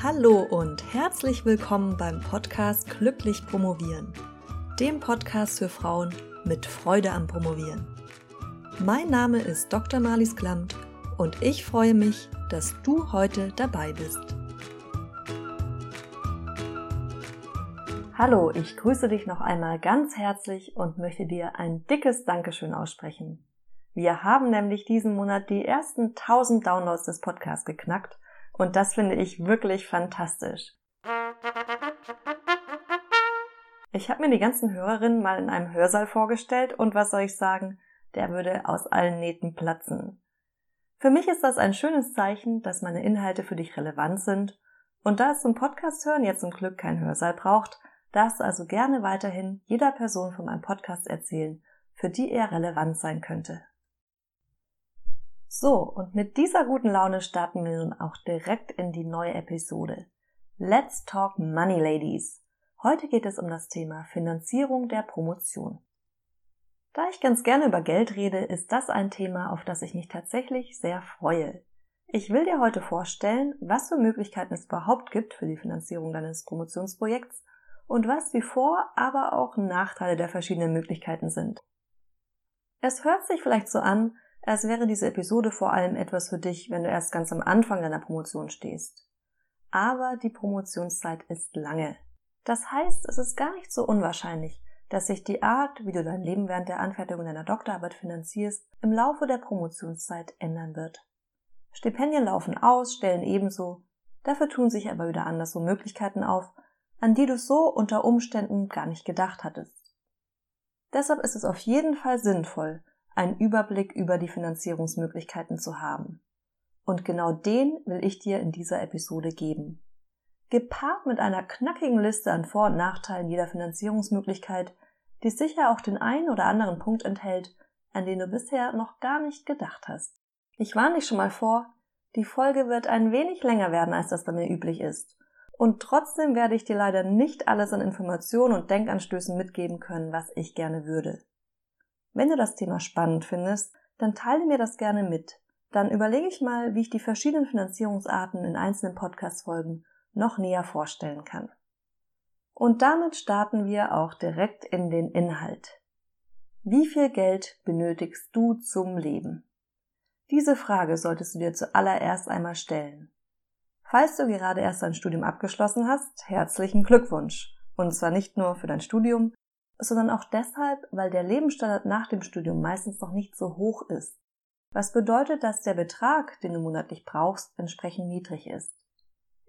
Hallo und herzlich willkommen beim Podcast Glücklich Promovieren, dem Podcast für Frauen mit Freude am Promovieren. Mein Name ist Dr. Marlies Klamt und ich freue mich, dass du heute dabei bist. Hallo, ich grüße dich noch einmal ganz herzlich und möchte dir ein dickes Dankeschön aussprechen. Wir haben nämlich diesen Monat die ersten 1000 Downloads des Podcasts geknackt und das finde ich wirklich fantastisch. Ich habe mir die ganzen Hörerinnen mal in einem Hörsaal vorgestellt und was soll ich sagen, der würde aus allen Nähten platzen. Für mich ist das ein schönes Zeichen, dass meine Inhalte für dich relevant sind und da es zum Podcast hören jetzt zum Glück kein Hörsaal braucht, darfst du also gerne weiterhin jeder Person von meinem Podcast erzählen, für die er relevant sein könnte. So, und mit dieser guten Laune starten wir nun auch direkt in die neue Episode. Let's Talk Money Ladies. Heute geht es um das Thema Finanzierung der Promotion. Da ich ganz gerne über Geld rede, ist das ein Thema, auf das ich mich tatsächlich sehr freue. Ich will dir heute vorstellen, was für Möglichkeiten es überhaupt gibt für die Finanzierung deines Promotionsprojekts und was die Vor-, aber auch Nachteile der verschiedenen Möglichkeiten sind. Es hört sich vielleicht so an, als wäre diese Episode vor allem etwas für dich, wenn du erst ganz am Anfang deiner Promotion stehst. Aber die Promotionszeit ist lange. Das heißt, es ist gar nicht so unwahrscheinlich, dass sich die Art, wie du dein Leben während der Anfertigung deiner Doktorarbeit finanzierst, im Laufe der Promotionszeit ändern wird. Stipendien laufen aus, Stellen ebenso, dafür tun sich aber wieder anderswo Möglichkeiten auf, an die du so unter Umständen gar nicht gedacht hattest. Deshalb ist es auf jeden Fall sinnvoll, einen Überblick über die Finanzierungsmöglichkeiten zu haben. Und genau den will ich dir in dieser Episode geben. Gepaart mit einer knackigen Liste an Vor- und Nachteilen jeder Finanzierungsmöglichkeit, die sicher auch den einen oder anderen Punkt enthält, an den du bisher noch gar nicht gedacht hast. Ich warne dich schon mal vor, die Folge wird ein wenig länger werden, als das bei mir üblich ist. Und trotzdem werde ich dir leider nicht alles an Informationen und Denkanstößen mitgeben können, was ich gerne würde. Wenn du das Thema spannend findest, dann teile mir das gerne mit. Dann überlege ich mal, wie ich die verschiedenen Finanzierungsarten in einzelnen Podcast-Folgen noch näher vorstellen kann. Und damit starten wir auch direkt in den Inhalt. Wie viel Geld benötigst du zum Leben? Diese Frage solltest du dir zuallererst einmal stellen. Falls du gerade erst dein Studium abgeschlossen hast, herzlichen Glückwunsch. Und zwar nicht nur für dein Studium, sondern auch deshalb, weil der Lebensstandard nach dem Studium meistens noch nicht so hoch ist. Was bedeutet, dass der Betrag, den du monatlich brauchst, entsprechend niedrig ist.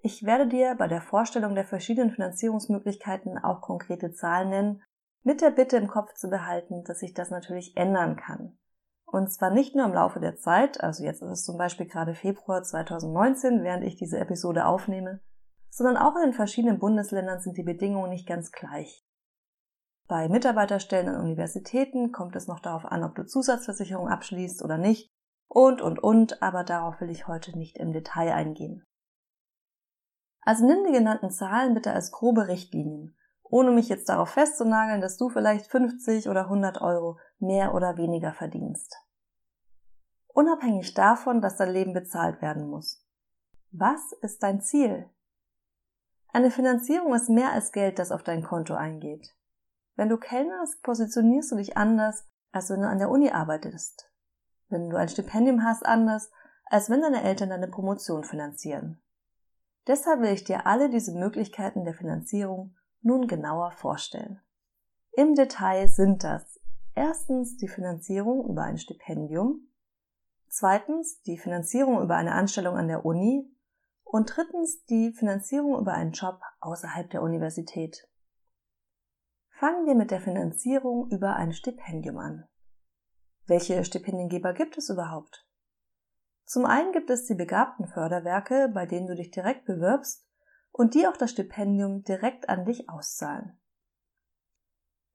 Ich werde dir bei der Vorstellung der verschiedenen Finanzierungsmöglichkeiten auch konkrete Zahlen nennen, mit der Bitte im Kopf zu behalten, dass sich das natürlich ändern kann. Und zwar nicht nur im Laufe der Zeit, also jetzt ist es zum Beispiel gerade Februar 2019, während ich diese Episode aufnehme, sondern auch in den verschiedenen Bundesländern sind die Bedingungen nicht ganz gleich. Bei Mitarbeiterstellen an Universitäten kommt es noch darauf an, ob du Zusatzversicherung abschließt oder nicht und, und, und, aber darauf will ich heute nicht im Detail eingehen. Also nimm die genannten Zahlen bitte als grobe Richtlinien, ohne mich jetzt darauf festzunageln, dass du vielleicht 50 oder 100 Euro mehr oder weniger verdienst. Unabhängig davon, dass dein Leben bezahlt werden muss. Was ist dein Ziel? Eine Finanzierung ist mehr als Geld, das auf dein Konto eingeht. Wenn du kellnerst, positionierst du dich anders, als wenn du an der Uni arbeitest. Wenn du ein Stipendium hast, anders, als wenn deine Eltern deine Promotion finanzieren. Deshalb will ich dir alle diese Möglichkeiten der Finanzierung nun genauer vorstellen. Im Detail sind das erstens die Finanzierung über ein Stipendium, zweitens die Finanzierung über eine Anstellung an der Uni und drittens die Finanzierung über einen Job außerhalb der Universität. Fangen wir mit der Finanzierung über ein Stipendium an. Welche Stipendiengeber gibt es überhaupt? Zum einen gibt es die begabten Förderwerke, bei denen du dich direkt bewirbst und die auch das Stipendium direkt an dich auszahlen.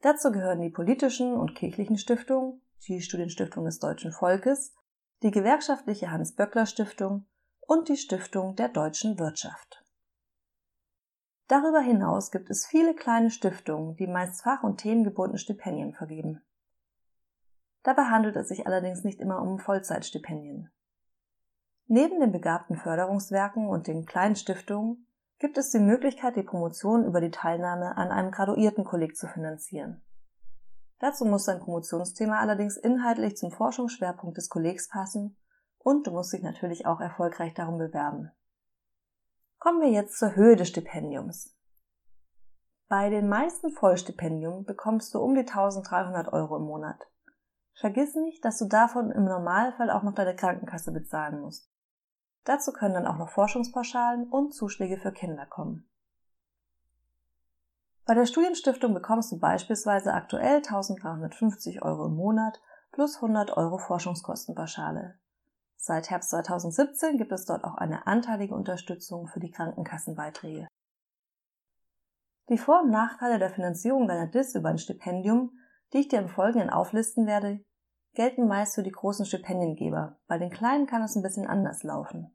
Dazu gehören die politischen und kirchlichen Stiftungen, die Studienstiftung des deutschen Volkes, die gewerkschaftliche Hans-Böckler Stiftung und die Stiftung der deutschen Wirtschaft. Darüber hinaus gibt es viele kleine Stiftungen, die meist fach- und themengebundene Stipendien vergeben. Dabei handelt es sich allerdings nicht immer um Vollzeitstipendien. Neben den begabten Förderungswerken und den kleinen Stiftungen gibt es die Möglichkeit, die Promotion über die Teilnahme an einem Graduiertenkolleg zu finanzieren. Dazu muss dein Promotionsthema allerdings inhaltlich zum Forschungsschwerpunkt des Kollegs passen und du musst dich natürlich auch erfolgreich darum bewerben. Kommen wir jetzt zur Höhe des Stipendiums. Bei den meisten Vollstipendien bekommst du um die 1300 Euro im Monat. Vergiss nicht, dass du davon im Normalfall auch noch deine Krankenkasse bezahlen musst. Dazu können dann auch noch Forschungspauschalen und Zuschläge für Kinder kommen. Bei der Studienstiftung bekommst du beispielsweise aktuell 1350 Euro im Monat plus 100 Euro Forschungskostenpauschale. Seit Herbst 2017 gibt es dort auch eine anteilige Unterstützung für die Krankenkassenbeiträge. Die Vor- und Nachteile der Finanzierung deiner DIS über ein Stipendium, die ich dir im Folgenden auflisten werde, gelten meist für die großen Stipendiengeber, bei den kleinen kann es ein bisschen anders laufen.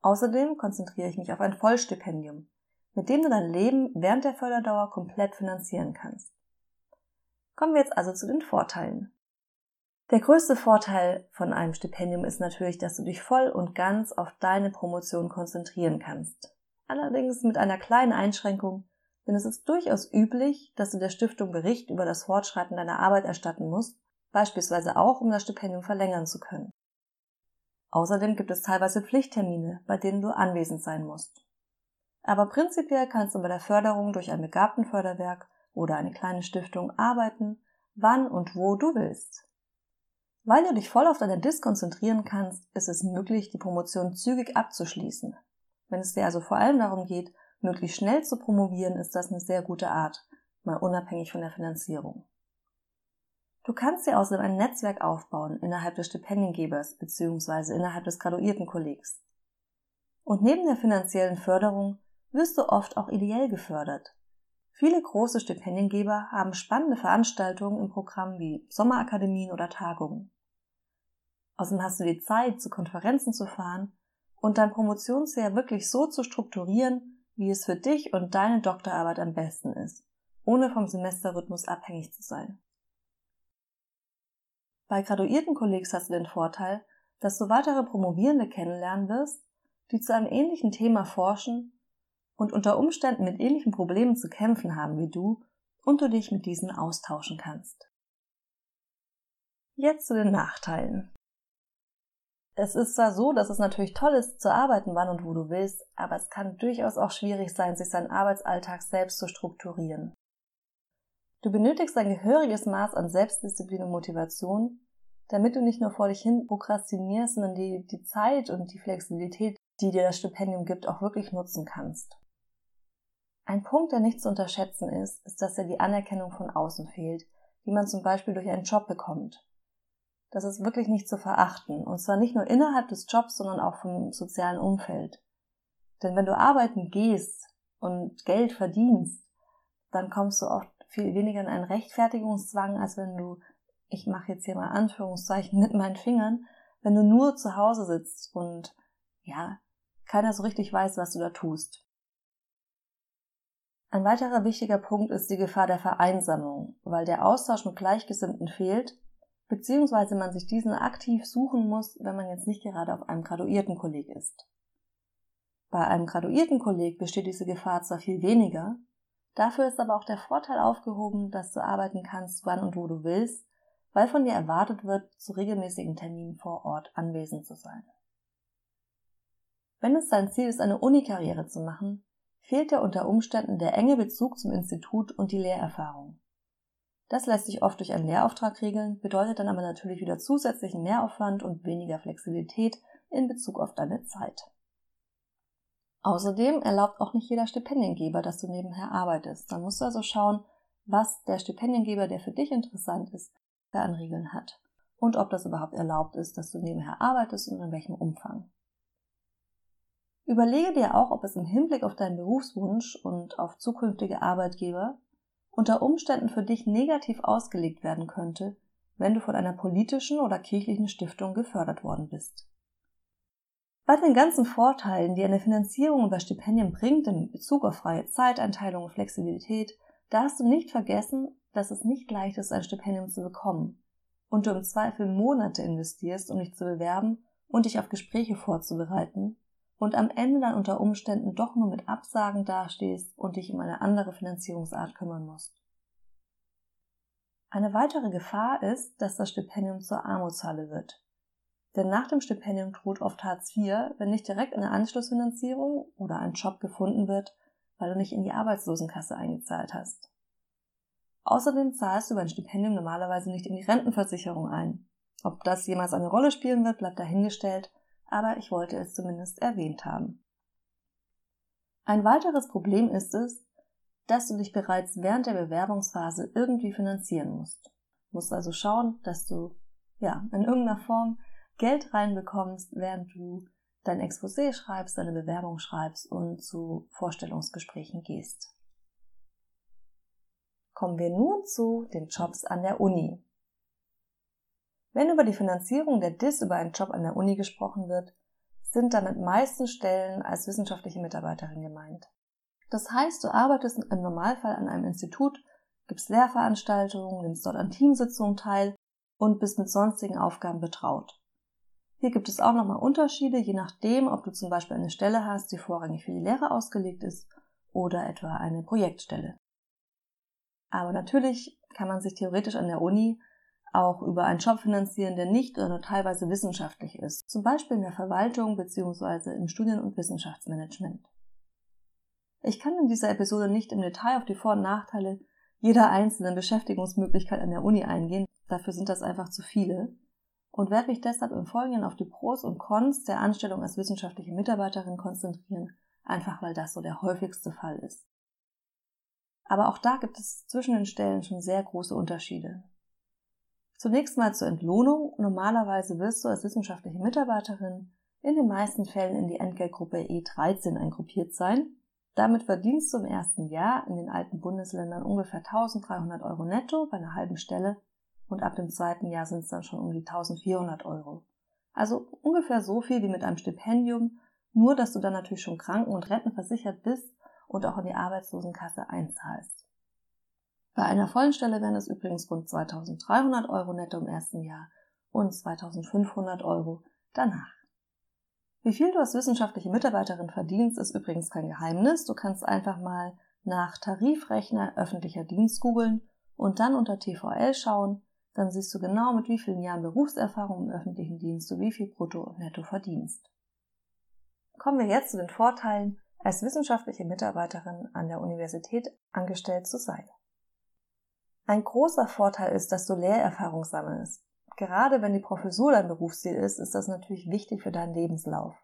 Außerdem konzentriere ich mich auf ein Vollstipendium, mit dem du dein Leben während der Förderdauer komplett finanzieren kannst. Kommen wir jetzt also zu den Vorteilen. Der größte Vorteil von einem Stipendium ist natürlich, dass du dich voll und ganz auf deine Promotion konzentrieren kannst. Allerdings mit einer kleinen Einschränkung, denn es ist durchaus üblich, dass du der Stiftung Bericht über das Fortschreiten deiner Arbeit erstatten musst, beispielsweise auch, um das Stipendium verlängern zu können. Außerdem gibt es teilweise Pflichttermine, bei denen du anwesend sein musst. Aber prinzipiell kannst du bei der Förderung durch ein Begabtenförderwerk oder eine kleine Stiftung arbeiten, wann und wo du willst. Weil du dich voll auf deine DIS konzentrieren kannst, ist es möglich, die Promotion zügig abzuschließen. Wenn es dir also vor allem darum geht, möglichst schnell zu promovieren, ist das eine sehr gute Art, mal unabhängig von der Finanzierung. Du kannst dir außerdem ein Netzwerk aufbauen innerhalb des Stipendiengebers bzw. innerhalb des Graduiertenkollegs. Und neben der finanziellen Förderung wirst du oft auch ideell gefördert. Viele große Stipendiengeber haben spannende Veranstaltungen im Programm wie Sommerakademien oder Tagungen. Außerdem hast du die Zeit, zu Konferenzen zu fahren und dein Promotionsjahr wirklich so zu strukturieren, wie es für dich und deine Doktorarbeit am besten ist, ohne vom Semesterrhythmus abhängig zu sein. Bei graduierten Kollegs hast du den Vorteil, dass du weitere Promovierende kennenlernen wirst, die zu einem ähnlichen Thema forschen und unter Umständen mit ähnlichen Problemen zu kämpfen haben wie du und du dich mit diesen austauschen kannst. Jetzt zu den Nachteilen. Es ist zwar so, dass es natürlich toll ist, zu arbeiten, wann und wo du willst, aber es kann durchaus auch schwierig sein, sich seinen Arbeitsalltag selbst zu strukturieren. Du benötigst ein gehöriges Maß an Selbstdisziplin und Motivation, damit du nicht nur vor dich hin prokrastinierst, sondern die, die Zeit und die Flexibilität, die dir das Stipendium gibt, auch wirklich nutzen kannst. Ein Punkt, der nicht zu unterschätzen ist, ist, dass ja die Anerkennung von außen fehlt, die man zum Beispiel durch einen Job bekommt. Das ist wirklich nicht zu verachten, und zwar nicht nur innerhalb des Jobs, sondern auch vom sozialen Umfeld. Denn wenn du arbeiten gehst und Geld verdienst, dann kommst du oft viel weniger in einen Rechtfertigungszwang, als wenn du, ich mache jetzt hier mal Anführungszeichen mit meinen Fingern, wenn du nur zu Hause sitzt und ja, keiner so richtig weiß, was du da tust. Ein weiterer wichtiger Punkt ist die Gefahr der Vereinsamung, weil der Austausch mit Gleichgesinnten fehlt, beziehungsweise man sich diesen aktiv suchen muss, wenn man jetzt nicht gerade auf einem Graduiertenkolleg ist. Bei einem Graduiertenkolleg besteht diese Gefahr zwar viel weniger, dafür ist aber auch der Vorteil aufgehoben, dass du arbeiten kannst, wann und wo du willst, weil von dir erwartet wird, zu regelmäßigen Terminen vor Ort anwesend zu sein. Wenn es dein Ziel ist, eine Unikarriere zu machen, fehlt dir unter Umständen der enge Bezug zum Institut und die Lehrerfahrung. Das lässt sich oft durch einen Lehrauftrag regeln, bedeutet dann aber natürlich wieder zusätzlichen Mehraufwand und weniger Flexibilität in Bezug auf deine Zeit. Außerdem erlaubt auch nicht jeder Stipendiengeber, dass du nebenher arbeitest. Dann musst du also schauen, was der Stipendiengeber, der für dich interessant ist, da an Regeln hat. Und ob das überhaupt erlaubt ist, dass du nebenher arbeitest und in welchem Umfang. Überlege dir auch, ob es im Hinblick auf deinen Berufswunsch und auf zukünftige Arbeitgeber unter Umständen für dich negativ ausgelegt werden könnte, wenn du von einer politischen oder kirchlichen Stiftung gefördert worden bist. Bei den ganzen Vorteilen, die eine Finanzierung über Stipendien bringt in Bezug auf freie Zeiteinteilung und Flexibilität, darfst du nicht vergessen, dass es nicht leicht ist, ein Stipendium zu bekommen und du im Zweifel Monate investierst, um dich zu bewerben und dich auf Gespräche vorzubereiten und am Ende dann unter Umständen doch nur mit Absagen dastehst und dich um eine andere Finanzierungsart kümmern musst. Eine weitere Gefahr ist, dass das Stipendium zur Armutshalle wird. Denn nach dem Stipendium droht oft Hartz IV, wenn nicht direkt eine Anschlussfinanzierung oder ein Job gefunden wird, weil du nicht in die Arbeitslosenkasse eingezahlt hast. Außerdem zahlst du beim Stipendium normalerweise nicht in die Rentenversicherung ein. Ob das jemals eine Rolle spielen wird, bleibt dahingestellt, aber ich wollte es zumindest erwähnt haben. Ein weiteres Problem ist es, dass du dich bereits während der Bewerbungsphase irgendwie finanzieren musst. Du musst also schauen, dass du ja in irgendeiner Form Geld reinbekommst, während du dein Exposé schreibst, deine Bewerbung schreibst und zu Vorstellungsgesprächen gehst. Kommen wir nun zu den Jobs an der Uni. Wenn über die Finanzierung der DIS über einen Job an der Uni gesprochen wird, sind damit meisten Stellen als wissenschaftliche Mitarbeiterin gemeint. Das heißt, du arbeitest im Normalfall an einem Institut, gibst Lehrveranstaltungen, nimmst dort an Teamsitzungen teil und bist mit sonstigen Aufgaben betraut. Hier gibt es auch nochmal Unterschiede, je nachdem, ob du zum Beispiel eine Stelle hast, die vorrangig für die Lehre ausgelegt ist oder etwa eine Projektstelle. Aber natürlich kann man sich theoretisch an der Uni auch über einen Job finanzieren, der nicht oder nur teilweise wissenschaftlich ist, zum Beispiel in der Verwaltung bzw. im Studien- und Wissenschaftsmanagement. Ich kann in dieser Episode nicht im Detail auf die Vor- und Nachteile jeder einzelnen Beschäftigungsmöglichkeit an der Uni eingehen, dafür sind das einfach zu viele, und werde mich deshalb im Folgenden auf die Pros und Cons der Anstellung als wissenschaftliche Mitarbeiterin konzentrieren, einfach weil das so der häufigste Fall ist. Aber auch da gibt es zwischen den Stellen schon sehr große Unterschiede. Zunächst mal zur Entlohnung. Normalerweise wirst du als wissenschaftliche Mitarbeiterin in den meisten Fällen in die Entgeltgruppe E13 eingruppiert sein. Damit verdienst du im ersten Jahr in den alten Bundesländern ungefähr 1300 Euro netto bei einer halben Stelle und ab dem zweiten Jahr sind es dann schon um die 1400 Euro. Also ungefähr so viel wie mit einem Stipendium, nur dass du dann natürlich schon kranken- und rentenversichert bist und auch in die Arbeitslosenkasse einzahlst. Bei einer vollen Stelle wären es übrigens rund 2300 Euro netto im ersten Jahr und 2500 Euro danach. Wie viel du als wissenschaftliche Mitarbeiterin verdienst, ist übrigens kein Geheimnis. Du kannst einfach mal nach Tarifrechner öffentlicher Dienst googeln und dann unter TVL schauen. Dann siehst du genau, mit wie vielen Jahren Berufserfahrung im öffentlichen Dienst du wie viel brutto und netto verdienst. Kommen wir jetzt zu den Vorteilen als wissenschaftliche Mitarbeiterin an der Universität angestellt zu sein. Ein großer Vorteil ist, dass du Lehrerfahrung sammelst. Gerade wenn die Professur dein Berufsziel ist, ist das natürlich wichtig für deinen Lebenslauf.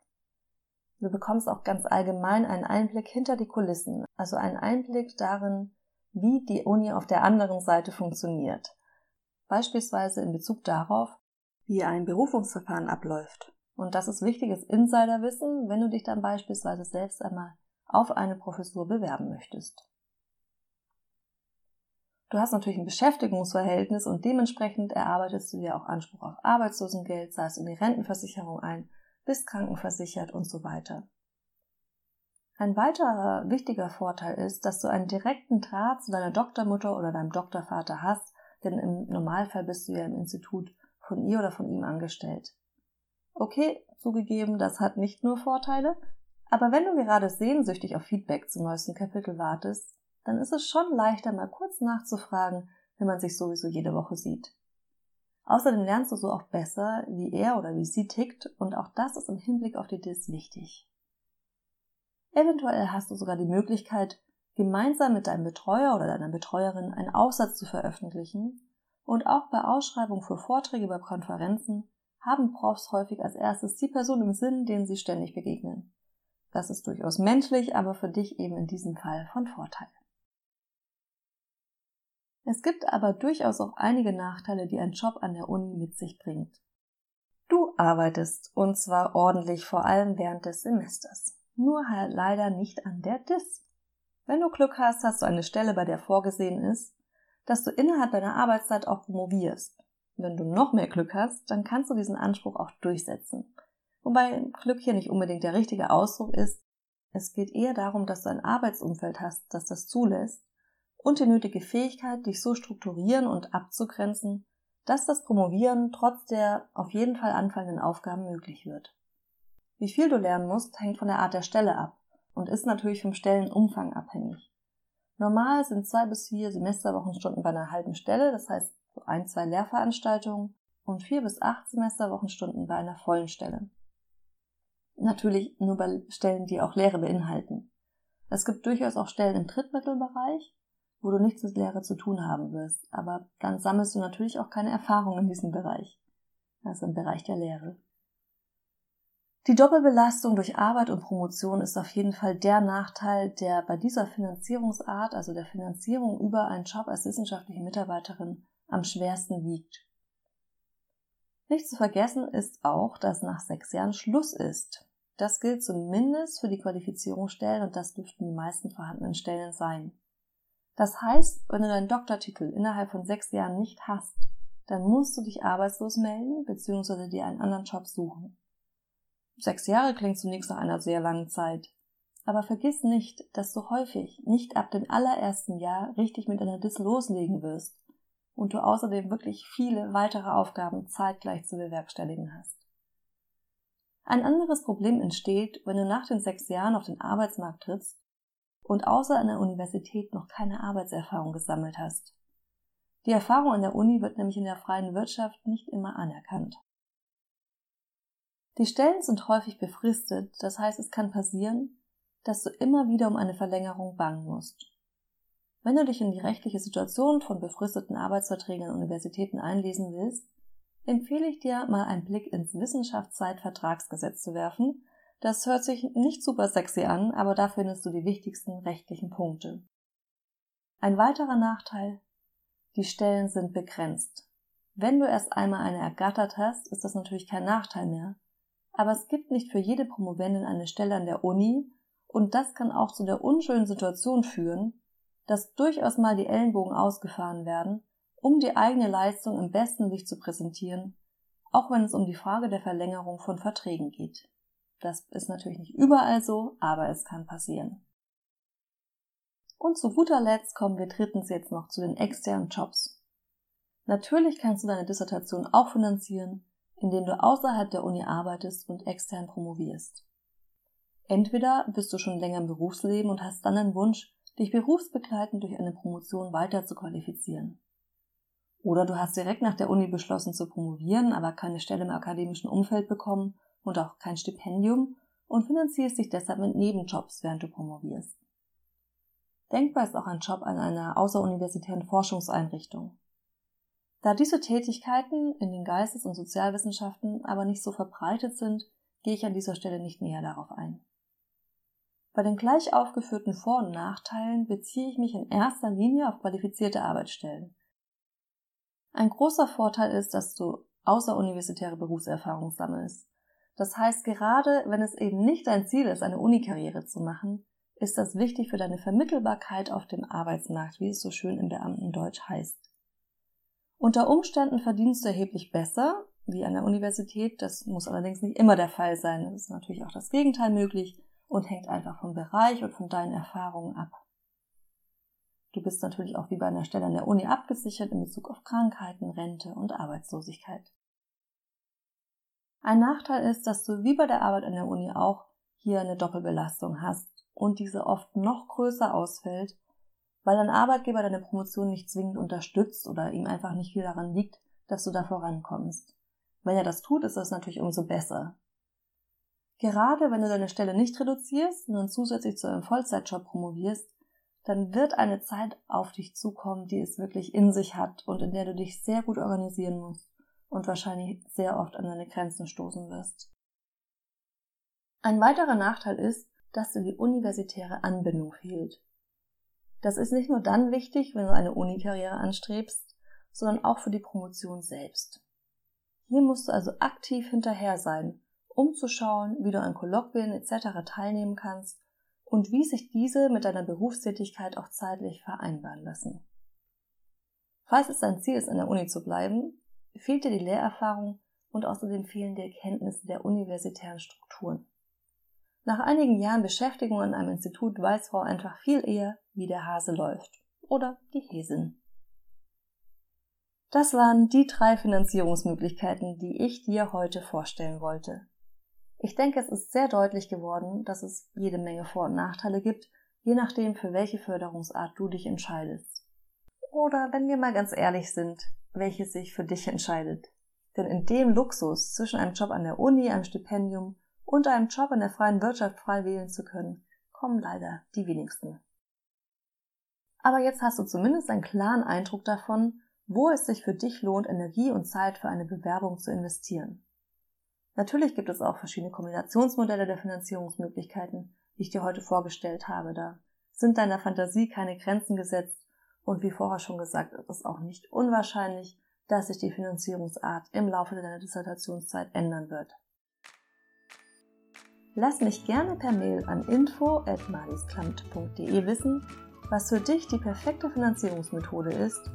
Du bekommst auch ganz allgemein einen Einblick hinter die Kulissen, also einen Einblick darin, wie die Uni auf der anderen Seite funktioniert. Beispielsweise in Bezug darauf, wie ein Berufungsverfahren abläuft. Und das ist wichtiges Insiderwissen, wenn du dich dann beispielsweise selbst einmal auf eine Professur bewerben möchtest. Du hast natürlich ein Beschäftigungsverhältnis und dementsprechend erarbeitest du dir auch Anspruch auf Arbeitslosengeld, zahlst in die Rentenversicherung ein, bist krankenversichert und so weiter. Ein weiterer wichtiger Vorteil ist, dass du einen direkten Draht zu deiner Doktormutter oder deinem Doktorvater hast, denn im Normalfall bist du ja im Institut von ihr oder von ihm angestellt. Okay, zugegeben, das hat nicht nur Vorteile, aber wenn du gerade sehnsüchtig auf Feedback zum neuesten Kapitel wartest, dann ist es schon leichter, mal kurz nachzufragen, wenn man sich sowieso jede Woche sieht. Außerdem lernst du so auch besser, wie er oder wie sie tickt, und auch das ist im Hinblick auf die DIS wichtig. Eventuell hast du sogar die Möglichkeit, gemeinsam mit deinem Betreuer oder deiner Betreuerin einen Aufsatz zu veröffentlichen, und auch bei Ausschreibungen für Vorträge bei Konferenzen haben Profs häufig als erstes die Person im Sinn, denen sie ständig begegnen. Das ist durchaus menschlich, aber für dich eben in diesem Fall von Vorteil. Es gibt aber durchaus auch einige Nachteile, die ein Job an der Uni mit sich bringt. Du arbeitest, und zwar ordentlich, vor allem während des Semesters. Nur halt leider nicht an der DIS. Wenn du Glück hast, hast du eine Stelle, bei der vorgesehen ist, dass du innerhalb deiner Arbeitszeit auch promovierst. Wenn du noch mehr Glück hast, dann kannst du diesen Anspruch auch durchsetzen. Wobei Glück hier nicht unbedingt der richtige Ausdruck ist. Es geht eher darum, dass du ein Arbeitsumfeld hast, das das zulässt und die nötige Fähigkeit, dich so strukturieren und abzugrenzen, dass das Promovieren trotz der auf jeden Fall anfallenden Aufgaben möglich wird. Wie viel du lernen musst, hängt von der Art der Stelle ab und ist natürlich vom Stellenumfang abhängig. Normal sind zwei bis vier Semesterwochenstunden bei einer halben Stelle, das heißt ein, zwei Lehrveranstaltungen und vier bis acht Semesterwochenstunden bei einer vollen Stelle. Natürlich nur bei Stellen, die auch Lehre beinhalten. Es gibt durchaus auch Stellen im Drittmittelbereich, wo du nichts mit Lehre zu tun haben wirst, aber dann sammelst du natürlich auch keine Erfahrung in diesem Bereich, also im Bereich der Lehre. Die Doppelbelastung durch Arbeit und Promotion ist auf jeden Fall der Nachteil, der bei dieser Finanzierungsart, also der Finanzierung über einen Job als wissenschaftliche Mitarbeiterin, am schwersten wiegt. Nicht zu vergessen ist auch, dass nach sechs Jahren Schluss ist. Das gilt zumindest für die Qualifizierungsstellen und das dürften die meisten vorhandenen Stellen sein. Das heißt, wenn du deinen Doktortitel innerhalb von sechs Jahren nicht hast, dann musst du dich arbeitslos melden bzw. dir einen anderen Job suchen. Sechs Jahre klingt zunächst nach einer sehr langen Zeit. Aber vergiss nicht, dass du häufig nicht ab dem allerersten Jahr richtig mit einer Dis loslegen wirst und du außerdem wirklich viele weitere Aufgaben zeitgleich zu bewerkstelligen hast. Ein anderes Problem entsteht, wenn du nach den sechs Jahren auf den Arbeitsmarkt trittst und außer an der Universität noch keine Arbeitserfahrung gesammelt hast. Die Erfahrung an der Uni wird nämlich in der freien Wirtschaft nicht immer anerkannt. Die Stellen sind häufig befristet, das heißt es kann passieren, dass du immer wieder um eine Verlängerung bangen musst. Wenn du dich in die rechtliche Situation von befristeten Arbeitsverträgen an Universitäten einlesen willst, empfehle ich dir mal einen Blick ins Wissenschaftszeitvertragsgesetz zu werfen. Das hört sich nicht super sexy an, aber da findest du die wichtigsten rechtlichen Punkte. Ein weiterer Nachteil, die Stellen sind begrenzt. Wenn du erst einmal eine ergattert hast, ist das natürlich kein Nachteil mehr. Aber es gibt nicht für jede Promovendin eine Stelle an der Uni und das kann auch zu der unschönen Situation führen, dass durchaus mal die Ellenbogen ausgefahren werden, um die eigene Leistung im besten Licht zu präsentieren, auch wenn es um die Frage der Verlängerung von Verträgen geht. Das ist natürlich nicht überall so, aber es kann passieren. Und zu guter Letzt kommen wir drittens jetzt noch zu den externen Jobs. Natürlich kannst du deine Dissertation auch finanzieren, indem du außerhalb der Uni arbeitest und extern promovierst. Entweder bist du schon länger im Berufsleben und hast dann den Wunsch, dich berufsbegleitend durch eine Promotion weiter zu qualifizieren. Oder du hast direkt nach der Uni beschlossen zu promovieren, aber keine Stelle im akademischen Umfeld bekommen und auch kein Stipendium und finanzierst dich deshalb mit Nebenjobs, während du promovierst. Denkbar ist auch ein Job an einer außeruniversitären Forschungseinrichtung. Da diese Tätigkeiten in den Geistes- und Sozialwissenschaften aber nicht so verbreitet sind, gehe ich an dieser Stelle nicht näher darauf ein. Bei den gleich aufgeführten Vor- und Nachteilen beziehe ich mich in erster Linie auf qualifizierte Arbeitsstellen. Ein großer Vorteil ist, dass du außeruniversitäre Berufserfahrung sammelst. Das heißt, gerade wenn es eben nicht dein Ziel ist, eine Unikarriere zu machen, ist das wichtig für deine Vermittelbarkeit auf dem Arbeitsmarkt, wie es so schön im Beamtendeutsch heißt. Unter Umständen verdienst du erheblich besser, wie an der Universität. Das muss allerdings nicht immer der Fall sein. Es ist natürlich auch das Gegenteil möglich und hängt einfach vom Bereich und von deinen Erfahrungen ab. Du bist natürlich auch wie bei einer Stelle an der Uni abgesichert in Bezug auf Krankheiten, Rente und Arbeitslosigkeit. Ein Nachteil ist, dass du wie bei der Arbeit an der Uni auch hier eine Doppelbelastung hast und diese oft noch größer ausfällt, weil dein Arbeitgeber deine Promotion nicht zwingend unterstützt oder ihm einfach nicht viel daran liegt, dass du da vorankommst. Wenn er das tut, ist das natürlich umso besser. Gerade wenn du deine Stelle nicht reduzierst, sondern zusätzlich zu einem Vollzeitjob promovierst, dann wird eine Zeit auf dich zukommen, die es wirklich in sich hat und in der du dich sehr gut organisieren musst und wahrscheinlich sehr oft an deine Grenzen stoßen wirst. Ein weiterer Nachteil ist, dass dir die universitäre Anbindung fehlt. Das ist nicht nur dann wichtig, wenn du eine Unikarriere anstrebst, sondern auch für die Promotion selbst. Hier musst du also aktiv hinterher sein um zu schauen, wie du an Kolloquien etc. teilnehmen kannst und wie sich diese mit deiner Berufstätigkeit auch zeitlich vereinbaren lassen. Falls es dein Ziel ist, an der Uni zu bleiben, fehlt dir die Lehrerfahrung und außerdem fehlen dir Kenntnisse der universitären Strukturen. Nach einigen Jahren Beschäftigung an einem Institut weiß Frau einfach viel eher, wie der Hase läuft. Oder die Häsin. Das waren die drei Finanzierungsmöglichkeiten, die ich dir heute vorstellen wollte. Ich denke, es ist sehr deutlich geworden, dass es jede Menge Vor- und Nachteile gibt, je nachdem, für welche Förderungsart du dich entscheidest. Oder wenn wir mal ganz ehrlich sind, welche sich für dich entscheidet. Denn in dem Luxus, zwischen einem Job an der Uni, einem Stipendium und einem Job in der freien Wirtschaft frei wählen zu können, kommen leider die wenigsten. Aber jetzt hast du zumindest einen klaren Eindruck davon, wo es sich für dich lohnt, Energie und Zeit für eine Bewerbung zu investieren. Natürlich gibt es auch verschiedene Kombinationsmodelle der Finanzierungsmöglichkeiten, die ich dir heute vorgestellt habe. Da sind deiner Fantasie keine Grenzen gesetzt und wie vorher schon gesagt, ist es auch nicht unwahrscheinlich, dass sich die Finanzierungsart im Laufe deiner Dissertationszeit ändern wird. Lass mich gerne per Mail an info@malisklamt.de wissen, was für dich die perfekte Finanzierungsmethode ist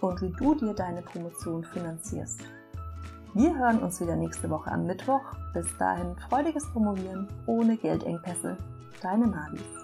und wie du dir deine Promotion finanzierst. Wir hören uns wieder nächste Woche am Mittwoch. Bis dahin freudiges Promovieren ohne Geldengpässe. Deine Malis.